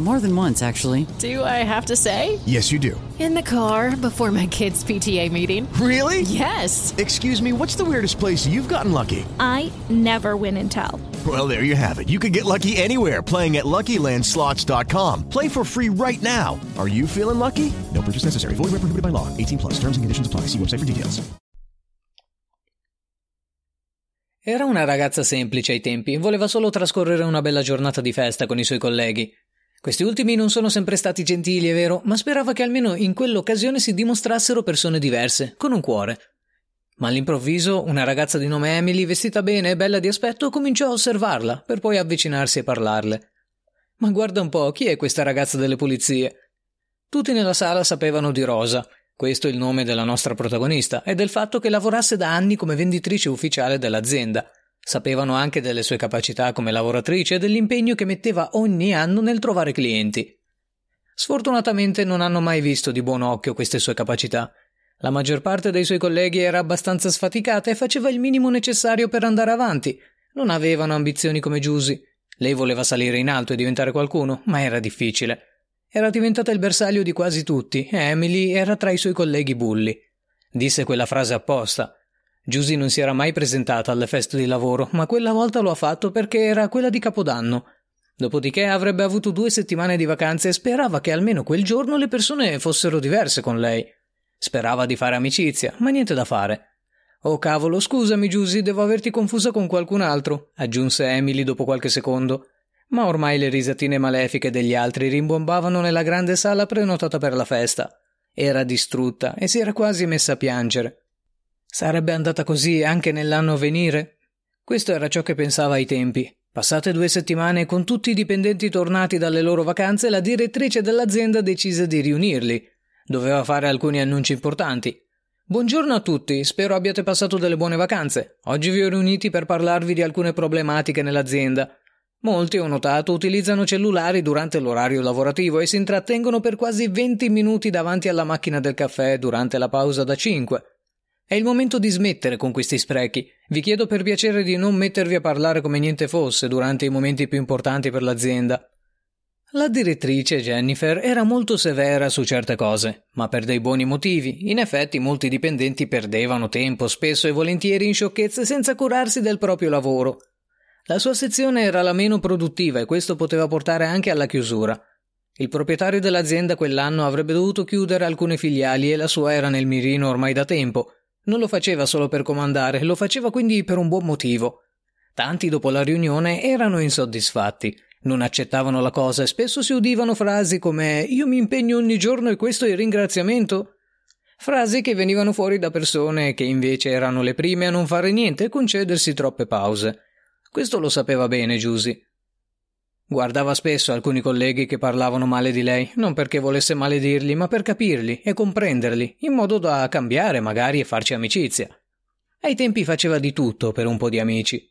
More than once, actually. Do I have to say? Yes, you do. In the car before my kids' PTA meeting. Really? Yes. Excuse me, what's the weirdest place you've gotten lucky? I never win and tell. Well, there you have it. You can get lucky anywhere playing at LuckyLandSlots.com. Play for free right now. Are you feeling lucky? No purchase necessary. Void where prohibited by law. 18 plus. Terms and conditions apply. See website for details. Era una ragazza semplice ai tempi, voleva solo trascorrere una bella giornata di festa con i suoi colleghi. Questi ultimi non sono sempre stati gentili, è vero, ma sperava che almeno in quell'occasione si dimostrassero persone diverse, con un cuore. Ma all'improvviso una ragazza di nome Emily, vestita bene e bella di aspetto, cominciò a osservarla, per poi avvicinarsi e parlarle. Ma guarda un po', chi è questa ragazza delle pulizie? Tutti nella sala sapevano di Rosa, questo è il nome della nostra protagonista, e del fatto che lavorasse da anni come venditrice ufficiale dell'azienda. Sapevano anche delle sue capacità come lavoratrice e dell'impegno che metteva ogni anno nel trovare clienti. Sfortunatamente non hanno mai visto di buon occhio queste sue capacità. La maggior parte dei suoi colleghi era abbastanza sfaticata e faceva il minimo necessario per andare avanti. Non avevano ambizioni come Giusy. Lei voleva salire in alto e diventare qualcuno, ma era difficile. Era diventata il bersaglio di quasi tutti e Emily era tra i suoi colleghi bulli. Disse quella frase apposta. Giusy non si era mai presentata alle feste di lavoro, ma quella volta lo ha fatto perché era quella di Capodanno. Dopodiché avrebbe avuto due settimane di vacanze e sperava che almeno quel giorno le persone fossero diverse con lei. Sperava di fare amicizia, ma niente da fare. Oh cavolo, scusami Giusy, devo averti confusa con qualcun altro, aggiunse Emily dopo qualche secondo. Ma ormai le risatine malefiche degli altri rimbombavano nella grande sala prenotata per la festa. Era distrutta e si era quasi messa a piangere. Sarebbe andata così anche nell'anno a venire? Questo era ciò che pensava ai tempi. Passate due settimane con tutti i dipendenti tornati dalle loro vacanze, la direttrice dell'azienda decise di riunirli. Doveva fare alcuni annunci importanti. Buongiorno a tutti, spero abbiate passato delle buone vacanze. Oggi vi ho riuniti per parlarvi di alcune problematiche nell'azienda. Molti, ho notato, utilizzano cellulari durante l'orario lavorativo e si intrattengono per quasi 20 minuti davanti alla macchina del caffè durante la pausa da 5. È il momento di smettere con questi sprechi. Vi chiedo per piacere di non mettervi a parlare come niente fosse durante i momenti più importanti per l'azienda. La direttrice Jennifer era molto severa su certe cose, ma per dei buoni motivi. In effetti molti dipendenti perdevano tempo spesso e volentieri in sciocchezze senza curarsi del proprio lavoro. La sua sezione era la meno produttiva e questo poteva portare anche alla chiusura. Il proprietario dell'azienda quell'anno avrebbe dovuto chiudere alcune filiali e la sua era nel mirino ormai da tempo, non lo faceva solo per comandare, lo faceva quindi per un buon motivo. Tanti dopo la riunione erano insoddisfatti, non accettavano la cosa e spesso si udivano frasi come Io mi impegno ogni giorno e questo è il ringraziamento. Frasi che venivano fuori da persone che invece erano le prime a non fare niente e concedersi troppe pause. Questo lo sapeva bene Giusy. Guardava spesso alcuni colleghi che parlavano male di lei, non perché volesse maledirli, ma per capirli e comprenderli, in modo da cambiare magari e farci amicizia. Ai tempi faceva di tutto per un po' di amici.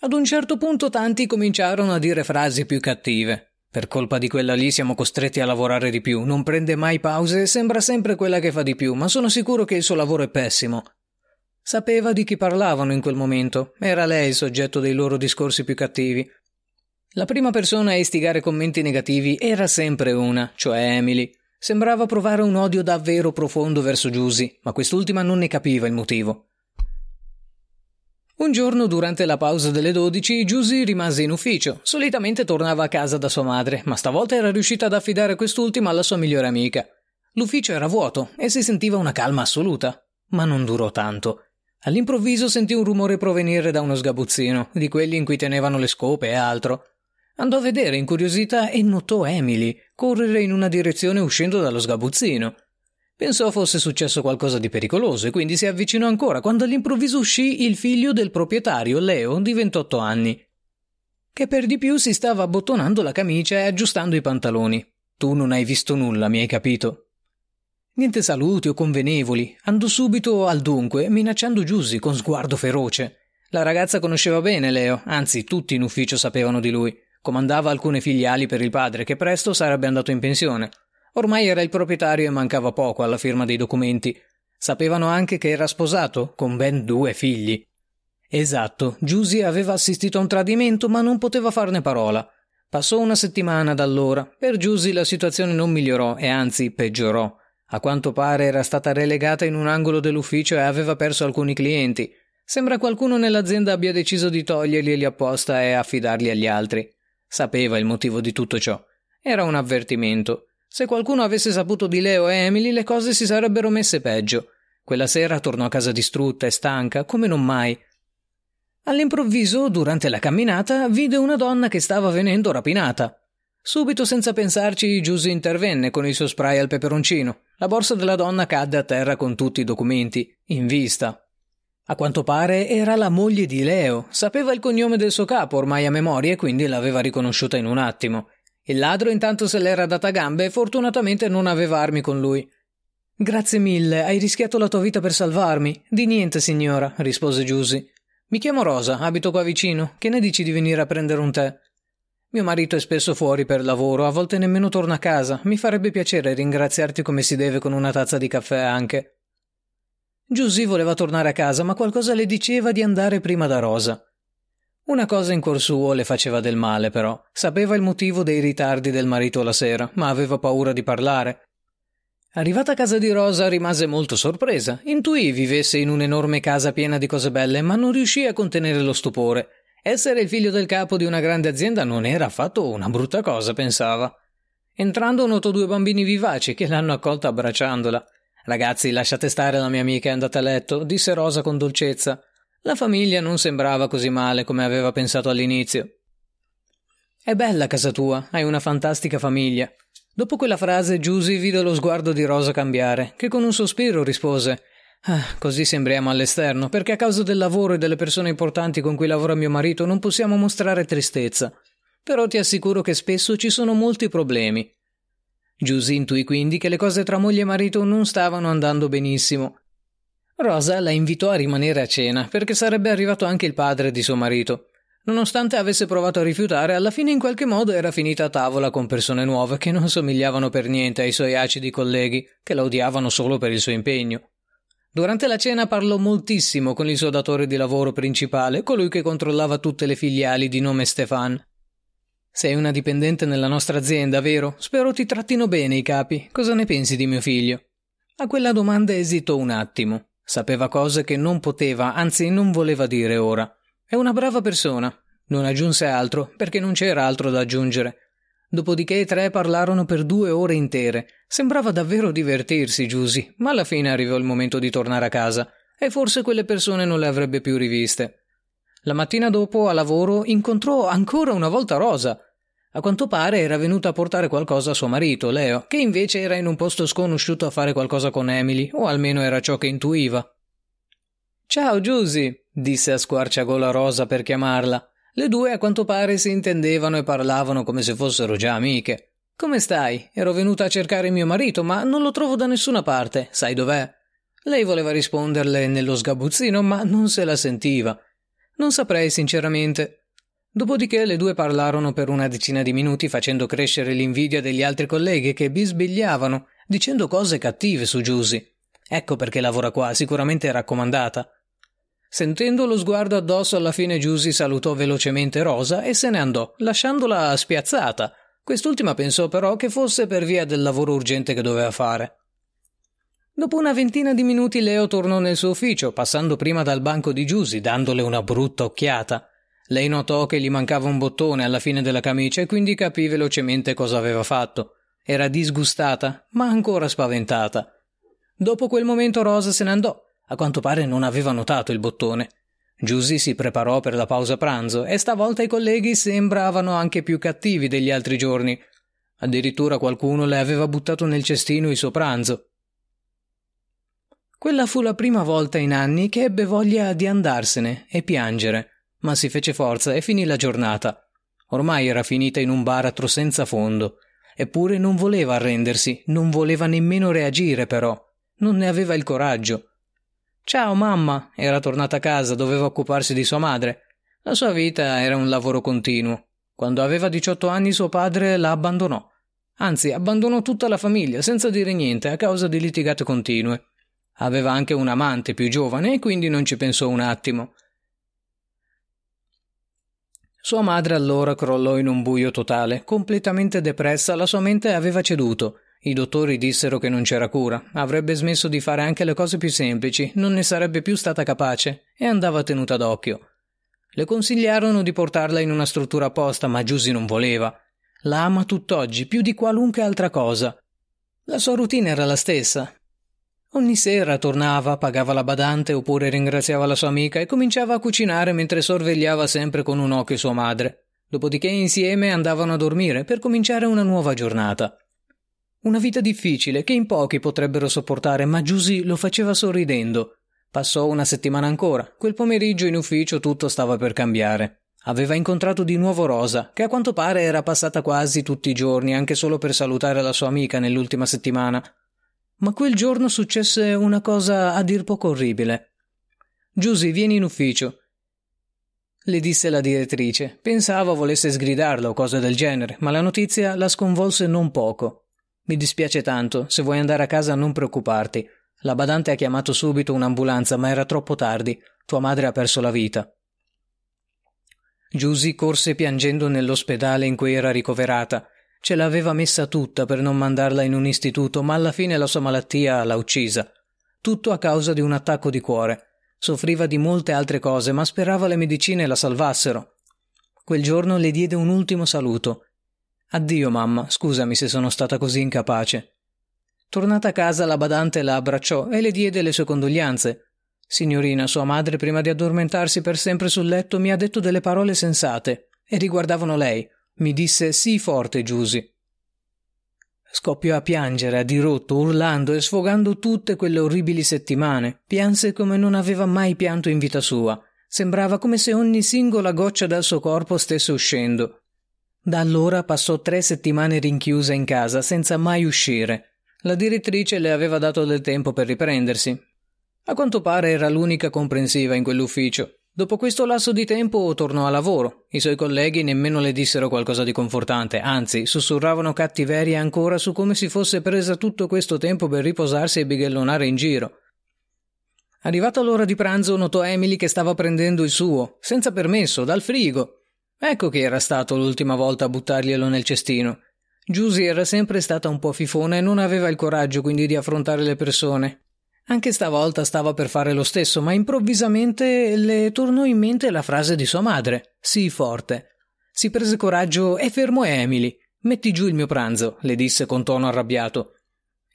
Ad un certo punto tanti cominciarono a dire frasi più cattive. Per colpa di quella lì siamo costretti a lavorare di più, non prende mai pause e sembra sempre quella che fa di più, ma sono sicuro che il suo lavoro è pessimo. Sapeva di chi parlavano in quel momento, era lei il soggetto dei loro discorsi più cattivi, la prima persona a istigare commenti negativi era sempre una, cioè Emily. Sembrava provare un odio davvero profondo verso Giusy, ma quest'ultima non ne capiva il motivo. Un giorno, durante la pausa delle dodici, Giusy rimase in ufficio. Solitamente tornava a casa da sua madre, ma stavolta era riuscita ad affidare quest'ultima alla sua migliore amica. L'ufficio era vuoto e si sentiva una calma assoluta. Ma non durò tanto. All'improvviso sentì un rumore provenire da uno sgabuzzino, di quelli in cui tenevano le scope e altro. Andò a vedere incuriosita e notò Emily correre in una direzione uscendo dallo sgabuzzino. Pensò fosse successo qualcosa di pericoloso e quindi si avvicinò ancora quando all'improvviso uscì il figlio del proprietario, Leo, di 28 anni, che per di più si stava abbottonando la camicia e aggiustando i pantaloni. Tu non hai visto nulla, mi hai capito? Niente saluti o convenevoli. Andò subito al dunque, minacciando Giusy con sguardo feroce. La ragazza conosceva bene Leo, anzi tutti in ufficio sapevano di lui. Comandava alcune filiali per il padre, che presto sarebbe andato in pensione. Ormai era il proprietario e mancava poco alla firma dei documenti. Sapevano anche che era sposato, con ben due figli. Esatto, Giusy aveva assistito a un tradimento, ma non poteva farne parola. Passò una settimana da allora. Per Giusy la situazione non migliorò e anzi peggiorò. A quanto pare era stata relegata in un angolo dell'ufficio e aveva perso alcuni clienti. Sembra qualcuno nell'azienda abbia deciso di toglierglieli apposta e affidarli agli altri. Sapeva il motivo di tutto ciò. Era un avvertimento. Se qualcuno avesse saputo di Leo e Emily, le cose si sarebbero messe peggio. Quella sera tornò a casa distrutta e stanca, come non mai. All'improvviso, durante la camminata, vide una donna che stava venendo rapinata. Subito, senza pensarci, Giusy intervenne con il suo spray al peperoncino. La borsa della donna cadde a terra con tutti i documenti, in vista. A quanto pare era la moglie di Leo. Sapeva il cognome del suo capo ormai a memoria e quindi l'aveva riconosciuta in un attimo. Il ladro intanto se l'era data gambe e fortunatamente non aveva armi con lui. Grazie mille, hai rischiato la tua vita per salvarmi. Di niente, signora, rispose Giusy. Mi chiamo Rosa, abito qua vicino. Che ne dici di venire a prendere un tè? Mio marito è spesso fuori per lavoro, a volte nemmeno torna a casa. Mi farebbe piacere ringraziarti come si deve con una tazza di caffè anche. Giusy voleva tornare a casa, ma qualcosa le diceva di andare prima da Rosa. Una cosa in cuor suo le faceva del male, però. Sapeva il motivo dei ritardi del marito la sera, ma aveva paura di parlare. Arrivata a casa di Rosa rimase molto sorpresa. Intuì vivesse in un'enorme casa piena di cose belle, ma non riuscì a contenere lo stupore. Essere il figlio del capo di una grande azienda non era affatto una brutta cosa, pensava. Entrando notò due bambini vivaci che l'hanno accolta abbracciandola. Ragazzi, lasciate stare la mia amica è andata a letto, disse Rosa con dolcezza. La famiglia non sembrava così male come aveva pensato all'inizio. È bella casa tua, hai una fantastica famiglia. Dopo quella frase Giusy vide lo sguardo di Rosa cambiare, che con un sospiro rispose Ah, così sembriamo all'esterno, perché a causa del lavoro e delle persone importanti con cui lavora mio marito non possiamo mostrare tristezza. Però ti assicuro che spesso ci sono molti problemi. Giusy intuì quindi che le cose tra moglie e marito non stavano andando benissimo. Rosa la invitò a rimanere a cena, perché sarebbe arrivato anche il padre di suo marito. Nonostante avesse provato a rifiutare, alla fine in qualche modo era finita a tavola con persone nuove che non somigliavano per niente ai suoi acidi colleghi, che la odiavano solo per il suo impegno. Durante la cena parlò moltissimo con il suo datore di lavoro principale, colui che controllava tutte le filiali di nome Stefan. Sei una dipendente nella nostra azienda, vero? Spero ti trattino bene i capi. Cosa ne pensi di mio figlio? A quella domanda esitò un attimo. Sapeva cose che non poteva, anzi non voleva dire ora. È una brava persona. Non aggiunse altro, perché non c'era altro da aggiungere. Dopodiché i tre parlarono per due ore intere. Sembrava davvero divertirsi, Giusy, ma alla fine arrivò il momento di tornare a casa, e forse quelle persone non le avrebbe più riviste. La mattina dopo, a lavoro, incontrò ancora una volta Rosa. A quanto pare era venuta a portare qualcosa a suo marito, Leo, che invece era in un posto sconosciuto a fare qualcosa con Emily, o almeno era ciò che intuiva. Ciao, Giusy, disse a squarciagola Rosa per chiamarla. Le due a quanto pare si intendevano e parlavano come se fossero già amiche. Come stai? Ero venuta a cercare mio marito, ma non lo trovo da nessuna parte. Sai dov'è? Lei voleva risponderle nello sgabuzzino, ma non se la sentiva. Non saprei sinceramente. Dopodiché le due parlarono per una decina di minuti facendo crescere l'invidia degli altri colleghi che bisbigliavano, dicendo cose cattive su Giusy. Ecco perché lavora qua, sicuramente è raccomandata. Sentendo lo sguardo addosso alla fine Giusy salutò velocemente Rosa e se ne andò, lasciandola spiazzata. Quest'ultima pensò però che fosse per via del lavoro urgente che doveva fare. Dopo una ventina di minuti Leo tornò nel suo ufficio, passando prima dal banco di Giusy, dandole una brutta occhiata. Lei notò che gli mancava un bottone alla fine della camicia e quindi capì velocemente cosa aveva fatto. Era disgustata, ma ancora spaventata. Dopo quel momento Rosa se ne andò a quanto pare non aveva notato il bottone. Giusy si preparò per la pausa pranzo e stavolta i colleghi sembravano anche più cattivi degli altri giorni. Addirittura qualcuno le aveva buttato nel cestino il suo pranzo. Quella fu la prima volta in anni che ebbe voglia di andarsene e piangere, ma si fece forza e finì la giornata. Ormai era finita in un baratro senza fondo. Eppure non voleva arrendersi, non voleva nemmeno reagire, però. Non ne aveva il coraggio. Ciao mamma, era tornata a casa, doveva occuparsi di sua madre. La sua vita era un lavoro continuo. Quando aveva 18 anni suo padre la abbandonò. Anzi, abbandonò tutta la famiglia senza dire niente a causa di litigate continue. Aveva anche un amante più giovane e quindi non ci pensò un attimo. Sua madre allora crollò in un buio totale, completamente depressa, la sua mente aveva ceduto. I dottori dissero che non c'era cura, avrebbe smesso di fare anche le cose più semplici, non ne sarebbe più stata capace e andava tenuta d'occhio. Le consigliarono di portarla in una struttura apposta, ma Giusy non voleva. La ama tutt'oggi, più di qualunque altra cosa. La sua routine era la stessa, Ogni sera tornava, pagava la badante oppure ringraziava la sua amica e cominciava a cucinare mentre sorvegliava sempre con un occhio sua madre. Dopodiché insieme andavano a dormire per cominciare una nuova giornata. Una vita difficile che in pochi potrebbero sopportare, ma Giusy lo faceva sorridendo. Passò una settimana ancora. Quel pomeriggio in ufficio tutto stava per cambiare. Aveva incontrato di nuovo Rosa, che a quanto pare era passata quasi tutti i giorni anche solo per salutare la sua amica nell'ultima settimana, ma quel giorno successe una cosa a dir poco orribile. Giusy, vieni in ufficio. Le disse la direttrice. Pensava volesse sgridarla o cose del genere, ma la notizia la sconvolse non poco. Mi dispiace tanto, se vuoi andare a casa non preoccuparti. La badante ha chiamato subito un'ambulanza, ma era troppo tardi. Tua madre ha perso la vita. Giusy corse piangendo nell'ospedale in cui era ricoverata Ce l'aveva messa tutta per non mandarla in un istituto, ma alla fine la sua malattia l'ha uccisa. Tutto a causa di un attacco di cuore. Soffriva di molte altre cose, ma sperava le medicine la salvassero. Quel giorno le diede un ultimo saluto. Addio, mamma, scusami se sono stata così incapace. Tornata a casa, la badante la abbracciò e le diede le sue condoglianze. Signorina, sua madre, prima di addormentarsi per sempre sul letto, mi ha detto delle parole sensate e riguardavano lei. Mi disse sì forte Giusy. Scoppiò a piangere a dirotto, urlando e sfogando tutte quelle orribili settimane. Pianse come non aveva mai pianto in vita sua. Sembrava come se ogni singola goccia dal suo corpo stesse uscendo. Da allora passò tre settimane rinchiusa in casa senza mai uscire. La direttrice le aveva dato del tempo per riprendersi. A quanto pare era l'unica comprensiva in quell'ufficio. Dopo questo lasso di tempo tornò a lavoro. I suoi colleghi nemmeno le dissero qualcosa di confortante, anzi sussurravano cattiveria ancora su come si fosse presa tutto questo tempo per riposarsi e bighellonare in giro. Arrivata l'ora di pranzo notò Emily che stava prendendo il suo, senza permesso, dal frigo. Ecco che era stato l'ultima volta a buttarglielo nel cestino. Giusy era sempre stata un po' fifona e non aveva il coraggio quindi di affrontare le persone. Anche stavolta stava per fare lo stesso, ma improvvisamente le tornò in mente la frase di sua madre. Sii forte. Si prese coraggio e fermò Emily. Metti giù il mio pranzo, le disse con tono arrabbiato.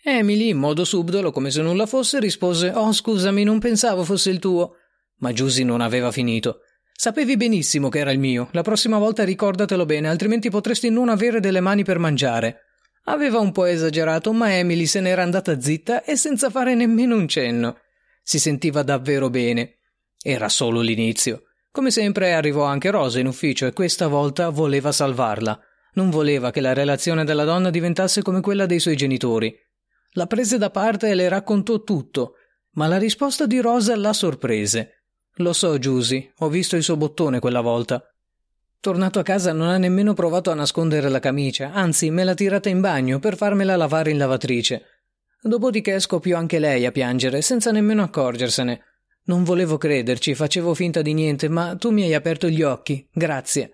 Emily, in modo subdolo, come se nulla fosse, rispose: Oh, scusami, non pensavo fosse il tuo. Ma Giusy non aveva finito. Sapevi benissimo che era il mio. La prossima volta ricordatelo bene, altrimenti potresti non avere delle mani per mangiare. Aveva un po' esagerato, ma Emily se n'era andata zitta e senza fare nemmeno un cenno. Si sentiva davvero bene. Era solo l'inizio. Come sempre arrivò anche Rosa in ufficio e questa volta voleva salvarla. Non voleva che la relazione della donna diventasse come quella dei suoi genitori. La prese da parte e le raccontò tutto, ma la risposta di Rosa la sorprese. Lo so, Giusy, ho visto il suo bottone quella volta. Tornato a casa non ha nemmeno provato a nascondere la camicia, anzi me l'ha tirata in bagno per farmela lavare in lavatrice. Dopodiché scoppiò anche lei a piangere, senza nemmeno accorgersene. Non volevo crederci, facevo finta di niente, ma tu mi hai aperto gli occhi, grazie.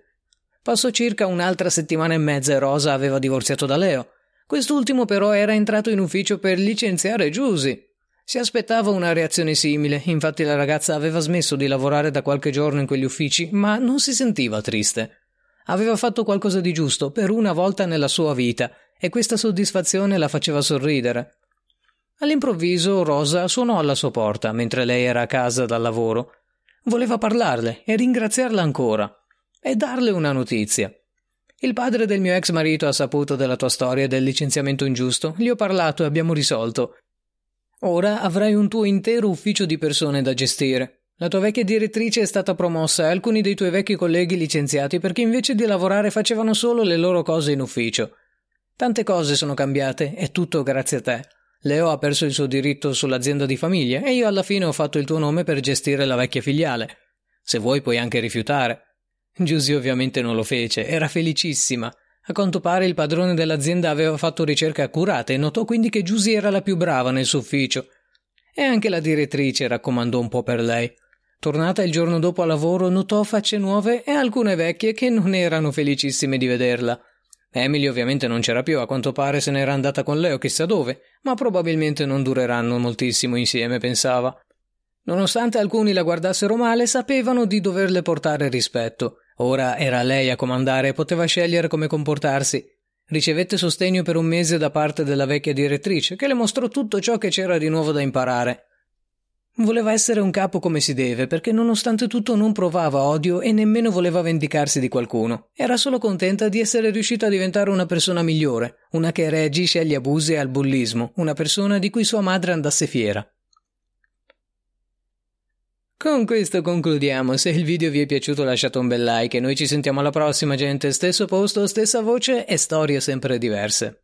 Passò circa un'altra settimana e mezza e Rosa aveva divorziato da Leo. Quest'ultimo però era entrato in ufficio per licenziare Giusy. Si aspettava una reazione simile, infatti la ragazza aveva smesso di lavorare da qualche giorno in quegli uffici, ma non si sentiva triste. Aveva fatto qualcosa di giusto per una volta nella sua vita e questa soddisfazione la faceva sorridere. All'improvviso Rosa suonò alla sua porta mentre lei era a casa dal lavoro. Voleva parlarle e ringraziarla ancora e darle una notizia. Il padre del mio ex marito ha saputo della tua storia e del licenziamento ingiusto. Gli ho parlato e abbiamo risolto. Ora avrai un tuo intero ufficio di persone da gestire. La tua vecchia direttrice è stata promossa e alcuni dei tuoi vecchi colleghi licenziati perché invece di lavorare facevano solo le loro cose in ufficio. Tante cose sono cambiate, è tutto grazie a te. Leo ha perso il suo diritto sull'azienda di famiglia e io alla fine ho fatto il tuo nome per gestire la vecchia filiale. Se vuoi puoi anche rifiutare. Giusy ovviamente non lo fece, era felicissima. A quanto pare il padrone dell'azienda aveva fatto ricerche accurate e notò quindi che Giusy era la più brava nel suo ufficio. E anche la direttrice raccomandò un po' per lei. Tornata il giorno dopo a lavoro, notò facce nuove e alcune vecchie che non erano felicissime di vederla. Emily ovviamente non c'era più, a quanto pare se n'era andata con Leo chissà dove, ma probabilmente non dureranno moltissimo insieme, pensava. Nonostante alcuni la guardassero male, sapevano di doverle portare rispetto. Ora era lei a comandare e poteva scegliere come comportarsi. Ricevette sostegno per un mese da parte della vecchia direttrice, che le mostrò tutto ciò che c'era di nuovo da imparare. Voleva essere un capo come si deve, perché nonostante tutto non provava odio e nemmeno voleva vendicarsi di qualcuno. Era solo contenta di essere riuscita a diventare una persona migliore, una che reagisce agli abusi e al bullismo, una persona di cui sua madre andasse fiera. Con questo concludiamo. Se il video vi è piaciuto lasciate un bel like e noi ci sentiamo alla prossima, gente. Stesso posto, stessa voce e storie sempre diverse.